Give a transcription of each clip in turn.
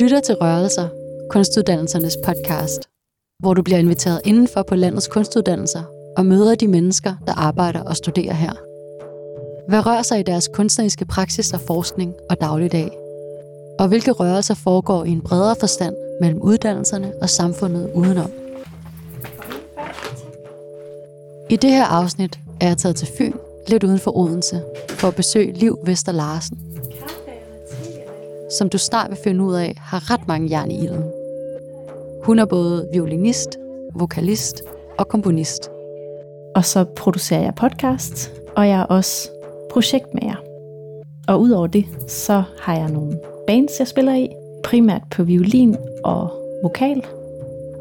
Lytter til Rørelser, kunstuddannelsernes podcast, hvor du bliver inviteret indenfor på landets kunstuddannelser og møder de mennesker, der arbejder og studerer her. Hvad rører sig i deres kunstneriske praksis og forskning og dagligdag? Og hvilke rørelser foregår i en bredere forstand mellem uddannelserne og samfundet udenom? I det her afsnit er jeg taget til Fyn, lidt uden for Odense, for at besøge Liv Vester Larsen, som du snart vil finde ud af, har ret mange jern i ilden. Hun er både violinist, vokalist og komponist. Og så producerer jeg podcast, og jeg er også projektmager. Og udover det, så har jeg nogle bands, jeg spiller i, primært på violin og vokal.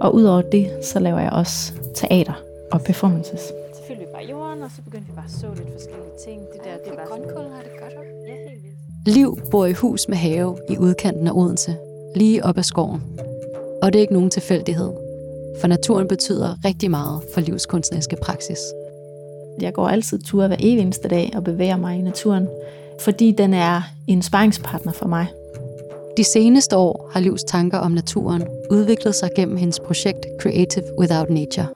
Og udover det, så laver jeg også teater og performances. Så fyldte vi bare jorden, og så begyndte vi bare at så lidt forskellige ting. Det der, det var Grønkål har det godt, hva'? Liv bor i hus med have i udkanten af Odense, lige op ad skoven. Og det er ikke nogen tilfældighed, for naturen betyder rigtig meget for livs kunstneriske praksis. Jeg går altid ture hver evig eneste dag og bevæger mig i naturen, fordi den er en sparringspartner for mig. De seneste år har Livs tanker om naturen udviklet sig gennem hendes projekt Creative Without Nature.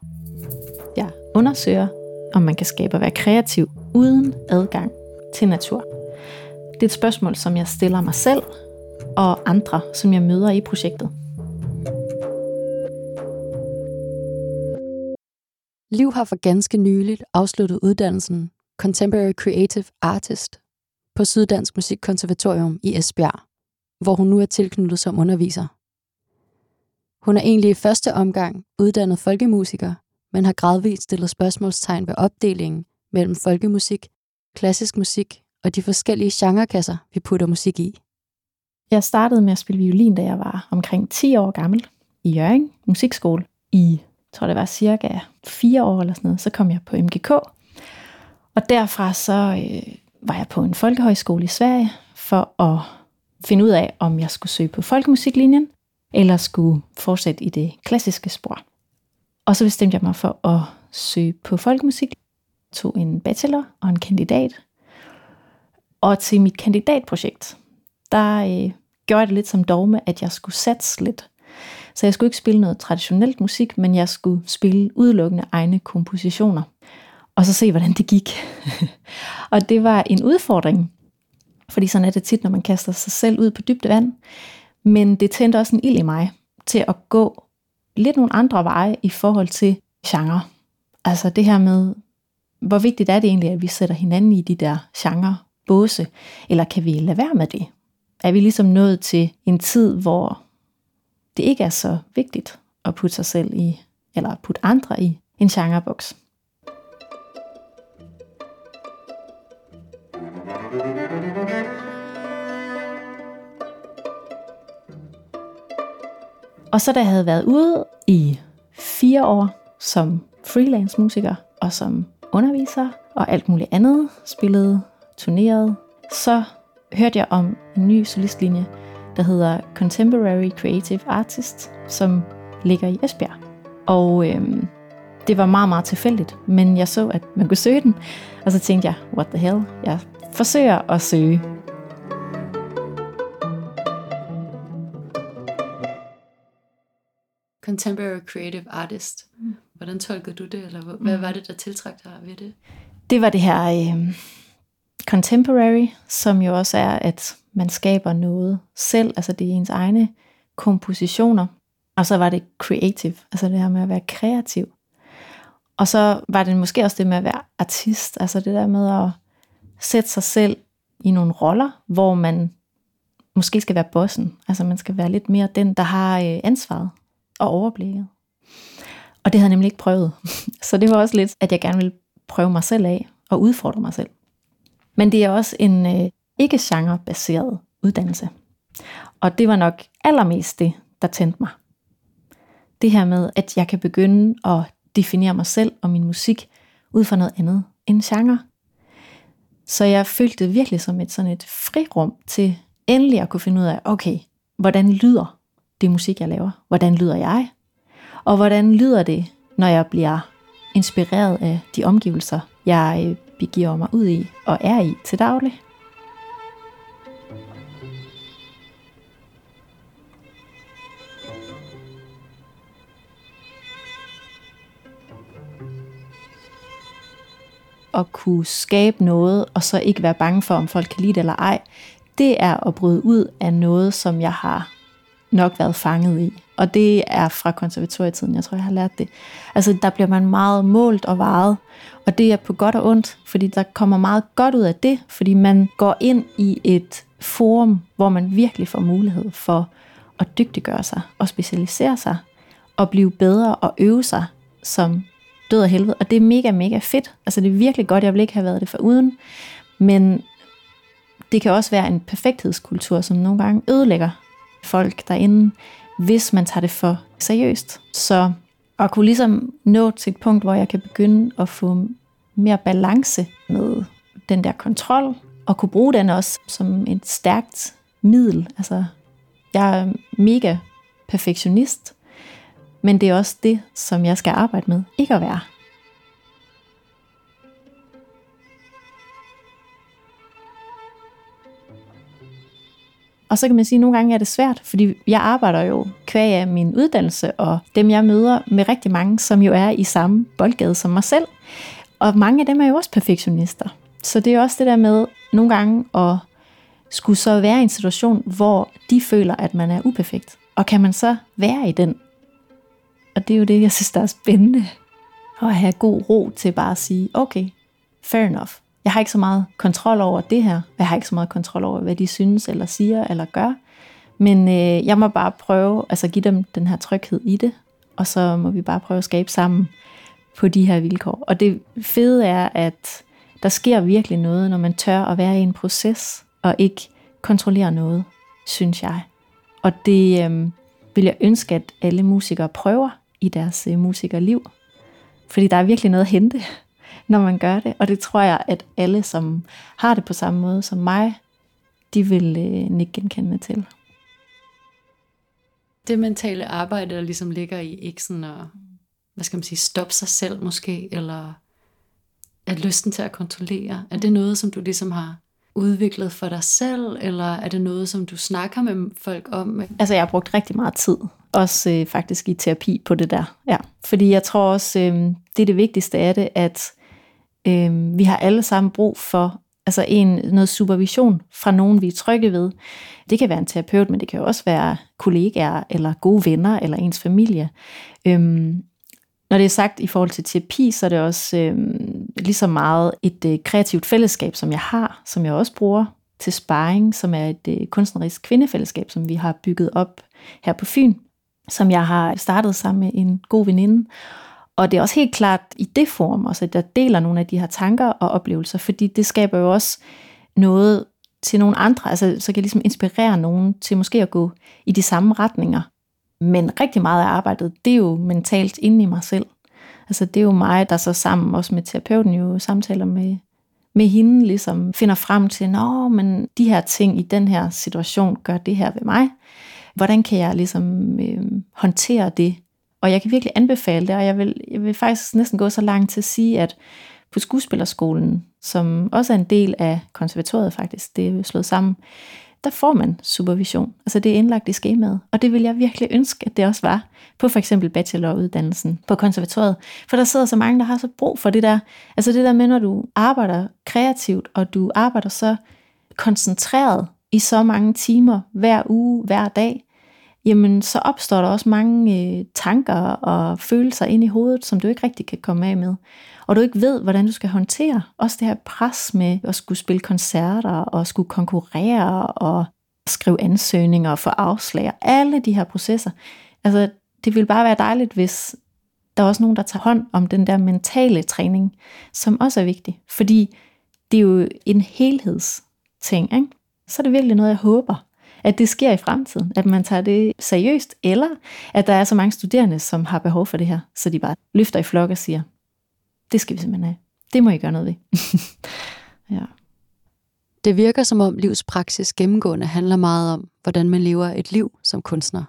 Jeg undersøger, om man kan skabe og være kreativ uden adgang til natur. Det er et spørgsmål, som jeg stiller mig selv og andre, som jeg møder i projektet. Liv har for ganske nyligt afsluttet uddannelsen Contemporary Creative Artist på Syddansk Musikkonservatorium i Esbjerg, hvor hun nu er tilknyttet som underviser. Hun er egentlig i første omgang uddannet folkemusiker, men har gradvist stillet spørgsmålstegn ved opdelingen mellem folkemusik, klassisk musik og de forskellige genrekasser, vi putter musik i. Jeg startede med at spille violin, da jeg var omkring 10 år gammel i Jørgen Musikskole. I, tror det var cirka 4 år eller sådan noget, så kom jeg på MGK. Og derfra så øh, var jeg på en folkehøjskole i Sverige for at finde ud af, om jeg skulle søge på folkemusiklinjen, eller skulle fortsætte i det klassiske spor. Og så bestemte jeg mig for at søge på folkemusik. Tog en bachelor og en kandidat. Og til mit kandidatprojekt, der øh, gjorde jeg det lidt som dogme, at jeg skulle satse lidt. Så jeg skulle ikke spille noget traditionelt musik, men jeg skulle spille udelukkende egne kompositioner. Og så se, hvordan det gik. og det var en udfordring, fordi sådan er det tit, når man kaster sig selv ud på dybt vand. Men det tændte også en ild i mig til at gå lidt nogle andre veje i forhold til genre. Altså det her med, hvor vigtigt er det egentlig, at vi sætter hinanden i de der genre båse, eller kan vi lade være med det? Er vi ligesom nået til en tid, hvor det ikke er så vigtigt at putte sig selv i, eller putte andre i en genreboks? Og så da jeg havde været ude i fire år som freelance musiker og som underviser og alt muligt andet, spillede, turneret, så hørte jeg om en ny solistlinje, der hedder Contemporary Creative Artist, som ligger i Esbjerg. Og øhm, det var meget, meget tilfældigt, men jeg så, at man kunne søge den, og så tænkte jeg, what the hell, jeg forsøger at søge Contemporary Creative Artist. Hvordan tolkede du det, eller hvad, hvad var det, der tiltrak dig ved det? det var det her øh, contemporary, som jo også er, at man skaber noget selv, altså det er ens egne kompositioner. Og så var det creative, altså det her med at være kreativ. Og så var det måske også det med at være artist, altså det der med at sætte sig selv i nogle roller, hvor man måske skal være bossen. Altså man skal være lidt mere den, der har øh, ansvaret og overblikket. Og det havde jeg nemlig ikke prøvet. Så det var også lidt, at jeg gerne ville prøve mig selv af og udfordre mig selv. Men det er også en øh, ikke genrebaseret uddannelse. Og det var nok allermest det, der tændte mig. Det her med, at jeg kan begynde at definere mig selv og min musik ud fra noget andet end genre. Så jeg følte det virkelig som et sådan et frirum til endelig at kunne finde ud af, okay, hvordan lyder det musik, jeg laver? Hvordan lyder jeg? Og hvordan lyder det, når jeg bliver inspireret af de omgivelser, jeg øh, begiver mig ud i og er i til daglig. At kunne skabe noget, og så ikke være bange for, om folk kan lide det eller ej, det er at bryde ud af noget, som jeg har nok været fanget i. Og det er fra konservatorietiden, jeg tror, jeg har lært det. Altså, der bliver man meget målt og varet, og det er på godt og ondt, fordi der kommer meget godt ud af det, fordi man går ind i et forum, hvor man virkelig får mulighed for at dygtiggøre sig og specialisere sig og blive bedre og øve sig som død og helvede. Og det er mega, mega fedt. Altså det er virkelig godt, jeg ville ikke have været det for uden. Men det kan også være en perfekthedskultur, som nogle gange ødelægger folk derinde, hvis man tager det for seriøst. Så at kunne ligesom nå til et punkt, hvor jeg kan begynde at få mere balance med den der kontrol, og kunne bruge den også som et stærkt middel. Altså, jeg er mega perfektionist, men det er også det, som jeg skal arbejde med, ikke at være. Og så kan man sige, at nogle gange er det svært, fordi jeg arbejder jo kvæg af min uddannelse, og dem jeg møder med rigtig mange, som jo er i samme boldgade som mig selv. Og mange af dem er jo også perfektionister. Så det er også det der med nogle gange at skulle så være i en situation, hvor de føler, at man er uperfekt. Og kan man så være i den? Og det er jo det, jeg synes, der er spændende. At have god ro til bare at sige, okay, fair enough. Jeg har ikke så meget kontrol over det her. Jeg har ikke så meget kontrol over, hvad de synes, eller siger, eller gør. Men øh, jeg må bare prøve, altså give dem den her tryghed i det. Og så må vi bare prøve at skabe sammen på de her vilkår. Og det fede er, at der sker virkelig noget, når man tør at være i en proces, og ikke kontrollere noget, synes jeg. Og det øh, vil jeg ønske, at alle musikere prøver i deres øh, musikerliv. Fordi der er virkelig noget at hente, når man gør det. Og det tror jeg, at alle, som har det på samme måde som mig, de vil øh, nikke genkendende til. Det mentale arbejde, der ligesom ligger i ikke sådan at, hvad skal man sige, stoppe sig selv måske, eller at lysten til at kontrollere, er det noget, som du ligesom har udviklet for dig selv, eller er det noget, som du snakker med folk om? Altså, jeg har brugt rigtig meget tid, også øh, faktisk i terapi på det der. Ja. Fordi jeg tror også, øh, det er det vigtigste af det, at øh, vi har alle sammen brug for altså en, noget supervision fra nogen, vi er trygge ved. Det kan være en terapeut, men det kan også være kollegaer, eller gode venner, eller ens familie. Øhm, når det er sagt i forhold til terapi, så er det også øhm, lige så meget et øh, kreativt fællesskab, som jeg har, som jeg også bruger til sparring, som er et øh, kunstnerisk kvindefællesskab, som vi har bygget op her på Fyn, som jeg har startet sammen med en god veninde. Og det er også helt klart i det form, også at jeg deler nogle af de her tanker og oplevelser, fordi det skaber jo også noget til nogle andre, altså så kan jeg ligesom inspirere nogen til måske at gå i de samme retninger. Men rigtig meget af arbejdet, det er jo mentalt inde i mig selv. Altså det er jo mig, der så sammen også med terapeuten jo samtaler med, med hende, ligesom finder frem til, nå, men de her ting i den her situation gør det her ved mig. Hvordan kan jeg ligesom øh, håndtere det? Og jeg kan virkelig anbefale det, og jeg vil, jeg vil faktisk næsten gå så langt til at sige, at på skuespillerskolen, som også er en del af konservatoriet faktisk, det er slået sammen, der får man supervision. Altså det er indlagt i skemaet. Og det vil jeg virkelig ønske, at det også var på for eksempel bacheloruddannelsen på konservatoriet. For der sidder så mange, der har så brug for det der. Altså det der med, når du arbejder kreativt, og du arbejder så koncentreret i så mange timer hver uge, hver dag, jamen så opstår der også mange øh, tanker og følelser ind i hovedet, som du ikke rigtig kan komme af med. Og du ikke ved, hvordan du skal håndtere også det her pres med at skulle spille koncerter og skulle konkurrere og skrive ansøgninger og få afslag og alle de her processer. Altså, det ville bare være dejligt, hvis der er også nogen, der tager hånd om den der mentale træning, som også er vigtig. Fordi det er jo en helhedsting, ikke? Så er det virkelig noget, jeg håber, at det sker i fremtiden, at man tager det seriøst, eller at der er så mange studerende, som har behov for det her, så de bare løfter i flok og siger, det skal vi simpelthen have. Det må I gøre noget ved. ja. Det virker som om livspraksis gennemgående handler meget om, hvordan man lever et liv som kunstner.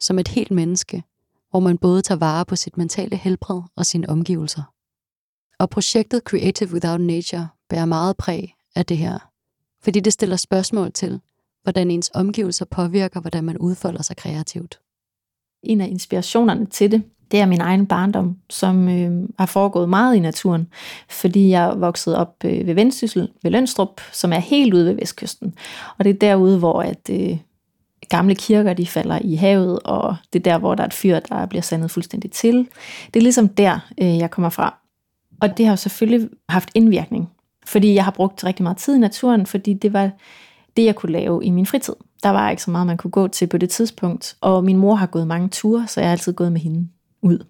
Som et helt menneske, hvor man både tager vare på sit mentale helbred og sine omgivelser. Og projektet Creative Without Nature bærer meget præg af det her, fordi det stiller spørgsmål til, hvordan ens omgivelser påvirker, hvordan man udfolder sig kreativt. En af inspirationerne til det, det er min egen barndom, som øh, har foregået meget i naturen, fordi jeg voksede op øh, ved Vendsyssel, ved Lønstrup, som er helt ude ved vestkysten. Og det er derude, hvor at, øh, gamle kirker de falder i havet, og det er der, hvor der er et fyr, der bliver sandet fuldstændig til. Det er ligesom der, øh, jeg kommer fra. Og det har selvfølgelig haft indvirkning, fordi jeg har brugt rigtig meget tid i naturen, fordi det var det, jeg kunne lave i min fritid. Der var ikke så meget, man kunne gå til på det tidspunkt, og min mor har gået mange ture, så jeg har altid gået med hende ud.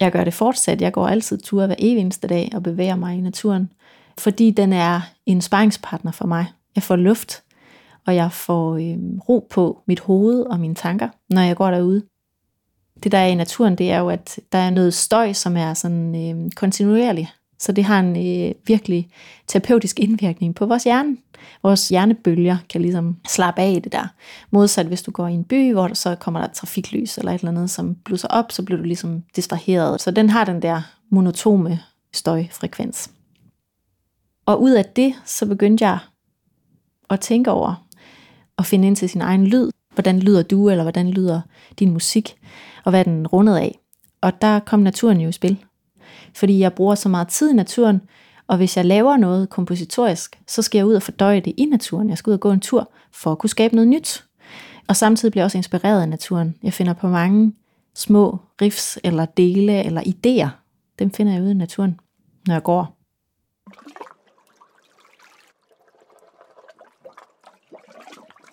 Jeg gør det fortsat. Jeg går altid ture hver eneste dag og bevæger mig i naturen, fordi den er en sparringspartner for mig. Jeg får luft, og jeg får øh, ro på mit hoved og mine tanker, når jeg går derude. Det der er i naturen, det er jo, at der er noget støj, som er sådan øh, kontinuerlig. Så det har en øh, virkelig terapeutisk indvirkning på vores hjerne. Vores hjernebølger kan ligesom slappe af i det der. Modsat hvis du går i en by, hvor der så kommer der et trafiklys eller et eller andet, som blusser op, så bliver du ligesom distraheret. Så den har den der monotome støjfrekvens. Og ud af det, så begyndte jeg at tænke over at finde ind til sin egen lyd. Hvordan lyder du, eller hvordan lyder din musik, og hvad er den rundet af. Og der kom naturen jo i spil fordi jeg bruger så meget tid i naturen, og hvis jeg laver noget kompositorisk, så skal jeg ud og fordøje det i naturen. Jeg skal ud og gå en tur for at kunne skabe noget nyt. Og samtidig bliver jeg også inspireret af naturen. Jeg finder på mange små riffs eller dele eller idéer. Dem finder jeg ude i naturen, når jeg går.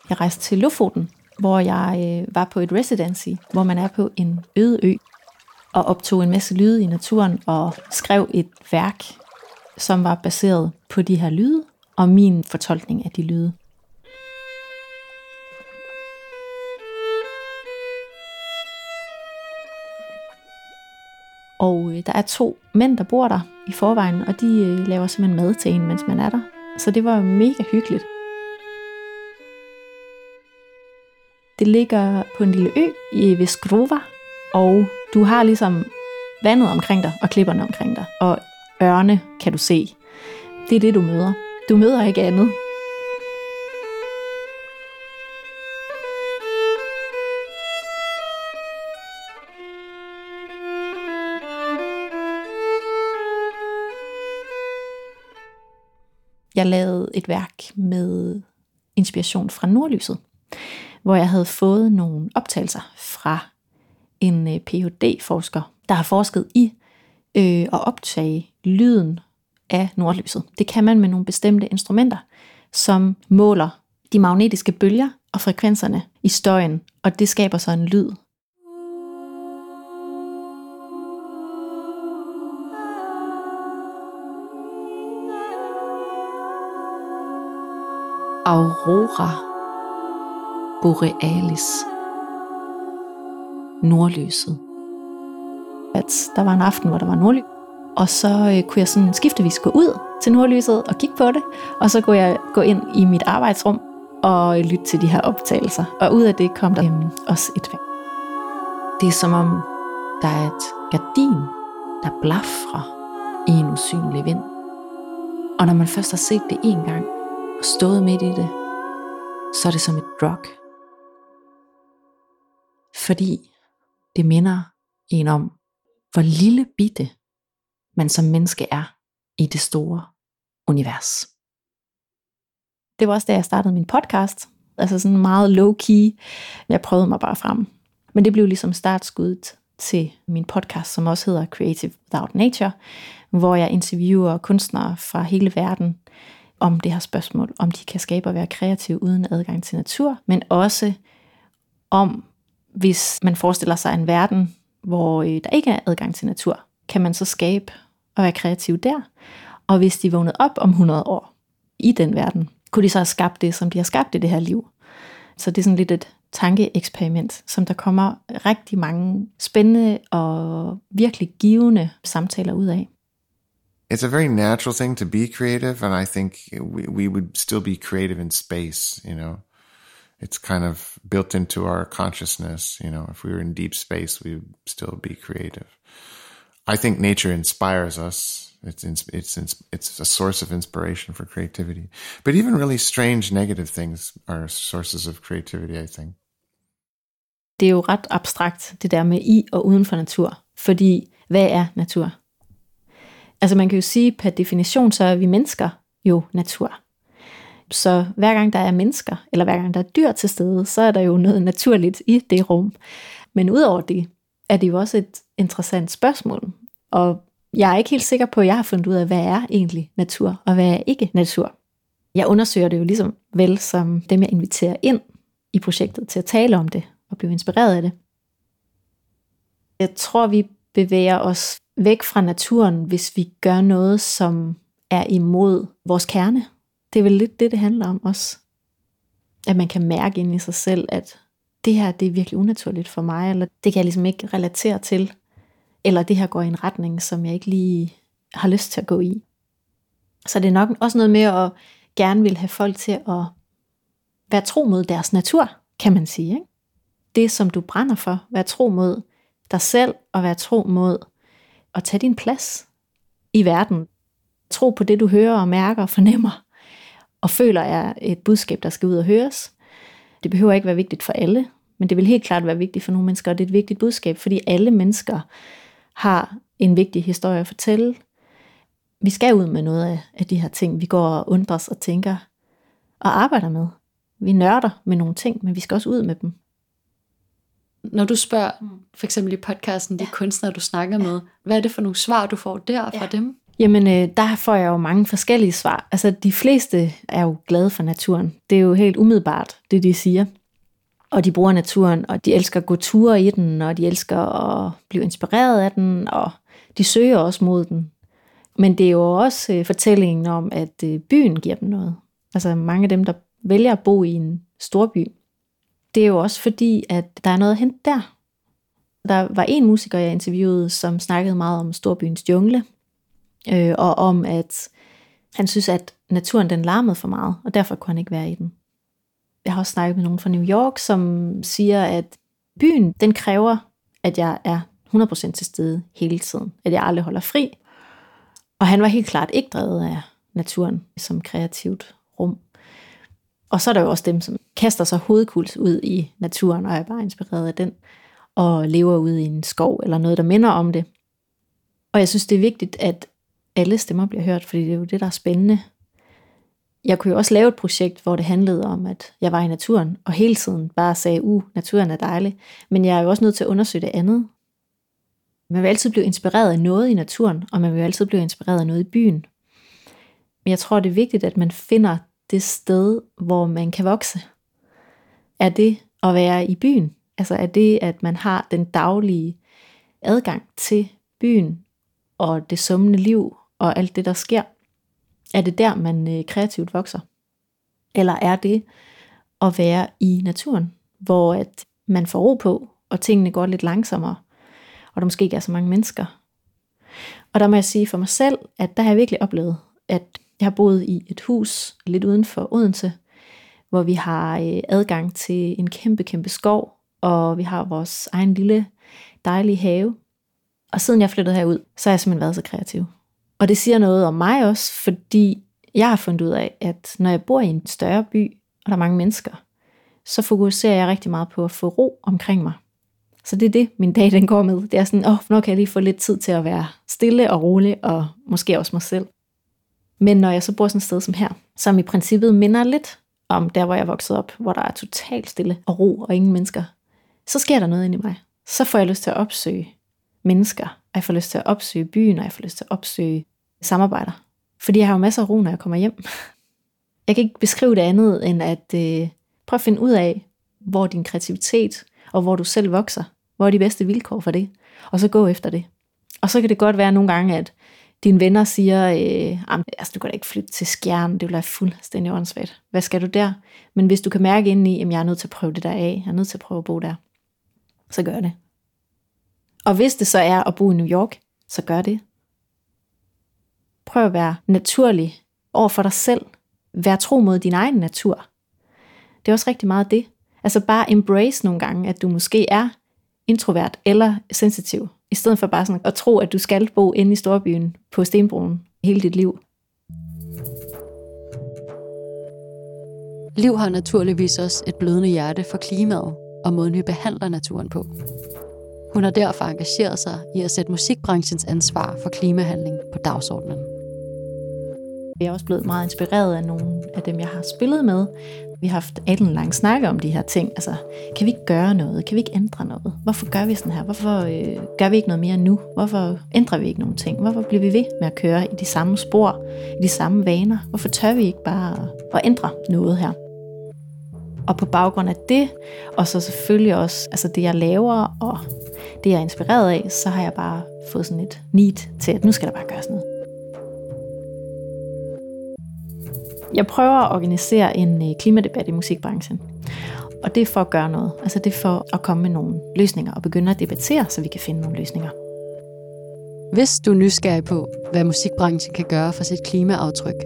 Jeg rejste til Lofoten, hvor jeg øh, var på et residency, hvor man er på en øde ø og optog en masse lyde i naturen og skrev et værk, som var baseret på de her lyde og min fortolkning af de lyde. Og øh, der er to mænd, der bor der i forvejen, og de øh, laver simpelthen mad til en, mens man er der. Så det var mega hyggeligt. Det ligger på en lille ø i Veskrova, og du har ligesom vandet omkring dig og klipperne omkring dig, og ørne kan du se. Det er det, du møder. Du møder ikke andet. Jeg lavede et værk med inspiration fra nordlyset, hvor jeg havde fået nogle optagelser fra en øh, Ph.D.-forsker, der har forsket i øh, at optage lyden af nordlyset. Det kan man med nogle bestemte instrumenter, som måler de magnetiske bølger og frekvenserne i støjen, og det skaber så en lyd. Aurora borealis nordlyset. At der var en aften, hvor der var nordlys, og så øh, kunne jeg sådan skiftevis gå ud til nordlyset og kigge på det, og så kunne jeg gå ind i mit arbejdsrum og lytte til de her optagelser. Og ud af det kom der øhm, også et vand. Det er som om, der er et gardin, der blafrer i en usynlig vind. Og når man først har set det en gang og stået midt i det, så er det som et drug. Fordi det minder en om, hvor lille bitte man som menneske er i det store univers. Det var også da jeg startede min podcast. Altså sådan meget low-key. Jeg prøvede mig bare frem. Men det blev ligesom startskuddet til min podcast, som også hedder Creative Without Nature, hvor jeg interviewer kunstnere fra hele verden om det her spørgsmål, om de kan skabe og være kreative uden adgang til natur, men også om, hvis man forestiller sig en verden, hvor øh, der ikke er adgang til natur, kan man så skabe og være kreativ der? Og hvis de vågnede op om 100 år i den verden, kunne de så have skabt det, som de har skabt i det her liv? Så det er sådan lidt et tankeeksperiment, som der kommer rigtig mange spændende og virkelig givende samtaler ud af. It's a very natural thing to be creative, and I think we, we would still be creative in space, you know. It's kind of built into our consciousness. You know, if we were in deep space, we would still be creative. I think nature inspires us. It's it's it's a source of inspiration for creativity. But even really strange negative things are sources of creativity. I think. det er jo ret abstrakt, det der med i og uden for natur. Fordi, hvad er natur? Altså man kan jo sige, per definition, så er vi mennesker jo natur. Så hver gang der er mennesker, eller hver gang der er dyr til stede, så er der jo noget naturligt i det rum. Men udover det, er det jo også et interessant spørgsmål. Og jeg er ikke helt sikker på, at jeg har fundet ud af, hvad er egentlig natur, og hvad er ikke natur. Jeg undersøger det jo ligesom vel som dem, jeg inviterer ind i projektet til at tale om det og blive inspireret af det. Jeg tror, vi bevæger os væk fra naturen, hvis vi gør noget, som er imod vores kerne. Det er vel lidt det, det handler om også. At man kan mærke ind i sig selv, at det her det er virkelig unaturligt for mig, eller det kan jeg ligesom ikke relatere til, eller det her går i en retning, som jeg ikke lige har lyst til at gå i. Så det er nok også noget med at gerne vil have folk til at være tro mod deres natur, kan man sige. Ikke? Det, som du brænder for, være tro mod dig selv, og være tro mod at tage din plads i verden. Tro på det, du hører og mærker og fornemmer, og føler er et budskab, der skal ud og høres. Det behøver ikke være vigtigt for alle, men det vil helt klart være vigtigt for nogle mennesker, og det er et vigtigt budskab, fordi alle mennesker har en vigtig historie at fortælle. Vi skal ud med noget af, af de her ting, vi går og undres og tænker og arbejder med. Vi nørder med nogle ting, men vi skal også ud med dem. Når du spørger, for eksempel i podcasten, de ja. kunstnere, du snakker med, hvad er det for nogle svar, du får der fra ja. dem? Jamen, øh, der får jeg jo mange forskellige svar. Altså, de fleste er jo glade for naturen. Det er jo helt umiddelbart, det de siger. Og de bruger naturen, og de elsker at gå ture i den, og de elsker at blive inspireret af den, og de søger også mod den. Men det er jo også øh, fortællingen om, at øh, byen giver dem noget. Altså mange af dem, der vælger at bo i en storby, det er jo også fordi, at der er noget at hente der. Der var en musiker, jeg interviewede, som snakkede meget om storbyens jungle, øh, og om, at han synes, at naturen den larmede for meget, og derfor kunne han ikke være i den. Jeg har også snakket med nogen fra New York, som siger, at byen, den kræver, at jeg er 100% til stede hele tiden. At jeg aldrig holder fri. Og han var helt klart ikke drevet af naturen som kreativt rum. Og så er der jo også dem, som kaster sig hovedkuls ud i naturen, og er bare inspireret af den, og lever ude i en skov, eller noget, der minder om det. Og jeg synes, det er vigtigt, at alle stemmer bliver hørt, fordi det er jo det, der er spændende. Jeg kunne jo også lave et projekt, hvor det handlede om, at jeg var i naturen, og hele tiden bare sagde, uh, naturen er dejlig. Men jeg er jo også nødt til at undersøge det andet. Man vil altid blive inspireret af noget i naturen, og man vil altid blive inspireret af noget i byen. Men jeg tror, det er vigtigt, at man finder det sted, hvor man kan vokse. Er det at være i byen? Altså er det, at man har den daglige adgang til byen og det summende liv og alt det, der sker? Er det der, man øh, kreativt vokser? Eller er det at være i naturen, hvor at man får ro på, og tingene går lidt langsommere, og der måske ikke er så mange mennesker? Og der må jeg sige for mig selv, at der har jeg virkelig oplevet, at jeg har boet i et hus lidt uden for Odense, hvor vi har øh, adgang til en kæmpe, kæmpe skov, og vi har vores egen lille, dejlige have. Og siden jeg flyttede herud, så har jeg simpelthen været så kreativ. Og det siger noget om mig også, fordi jeg har fundet ud af, at når jeg bor i en større by, og der er mange mennesker, så fokuserer jeg rigtig meget på at få ro omkring mig. Så det er det, min dag den går med. Det er sådan, åh, oh, nu kan jeg lige få lidt tid til at være stille og rolig, og måske også mig selv. Men når jeg så bor sådan et sted som her, som i princippet minder lidt om der, hvor jeg voksede op, hvor der er totalt stille og ro og ingen mennesker, så sker der noget inde i mig. Så får jeg lyst til at opsøge mennesker, jeg får lyst til at opsøge byen, og jeg får lyst til at opsøge samarbejder. Fordi jeg har jo masser af ro, når jeg kommer hjem. Jeg kan ikke beskrive det andet, end at øh, prøv at finde ud af, hvor din kreativitet, og hvor du selv vokser, hvor er de bedste vilkår for det, og så gå efter det. Og så kan det godt være nogle gange, at dine venner siger, øh, altså, du kan da ikke flytte til skjern, det vil være fuldstændig åndssvagt. Hvad skal du der? Men hvis du kan mærke indeni, at jeg er nødt til at prøve det der af, jeg er nødt til at prøve at bo der, så gør det. Og hvis det så er at bo i New York, så gør det. Prøv at være naturlig over for dig selv. Vær tro mod din egen natur. Det er også rigtig meget det. Altså bare embrace nogle gange, at du måske er introvert eller sensitiv. I stedet for bare sådan at tro, at du skal bo inde i storbyen på Stenbroen hele dit liv. Liv har naturligvis også et blødende hjerte for klimaet og måden, vi behandler naturen på. Hun har derfor engageret sig i at sætte musikbranchens ansvar for klimahandling på dagsordenen. Jeg er også blevet meget inspireret af nogle af dem, jeg har spillet med. Vi har haft en lang snakke om de her ting. Altså, kan vi ikke gøre noget? Kan vi ikke ændre noget? Hvorfor gør vi sådan her? Hvorfor øh, gør vi ikke noget mere nu? Hvorfor ændrer vi ikke nogen ting? Hvorfor bliver vi ved med at køre i de samme spor, i de samme vaner? Hvorfor tør vi ikke bare at ændre noget her? Og på baggrund af det, og så selvfølgelig også altså det, jeg laver, og det, jeg er inspireret af, så har jeg bare fået sådan et need til, at nu skal der bare gøres noget. Jeg prøver at organisere en øh, klimadebat i musikbranchen. Og det er for at gøre noget. Altså det er for at komme med nogle løsninger og begynde at debattere, så vi kan finde nogle løsninger. Hvis du er nysgerrig på, hvad musikbranchen kan gøre for sit klimaaftryk,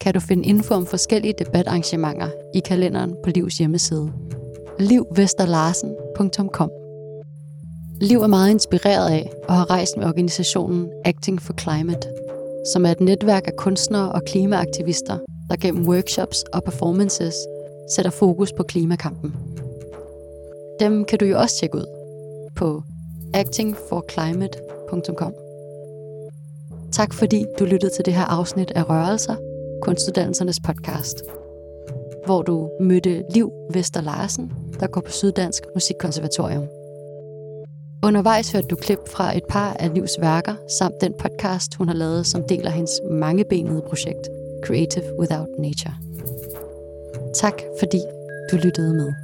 kan du finde info om forskellige debatarrangementer i kalenderen på Livs hjemmeside. livvesterlarsen.com Liv er meget inspireret af og har rejst med organisationen Acting for Climate, som er et netværk af kunstnere og klimaaktivister, der gennem workshops og performances sætter fokus på klimakampen. Dem kan du jo også tjekke ud på actingforclimate.com. Tak fordi du lyttede til det her afsnit af Rørelser, Kunstuddannelsernes podcast, hvor du mødte Liv Vester Larsen, der går på Syddansk Musikkonservatorium. Undervejs hørte du klip fra et par af Livs værker, samt den podcast, hun har lavet som deler hendes mangebenede projekt Creative Without Nature. Tak fordi du lyttede med.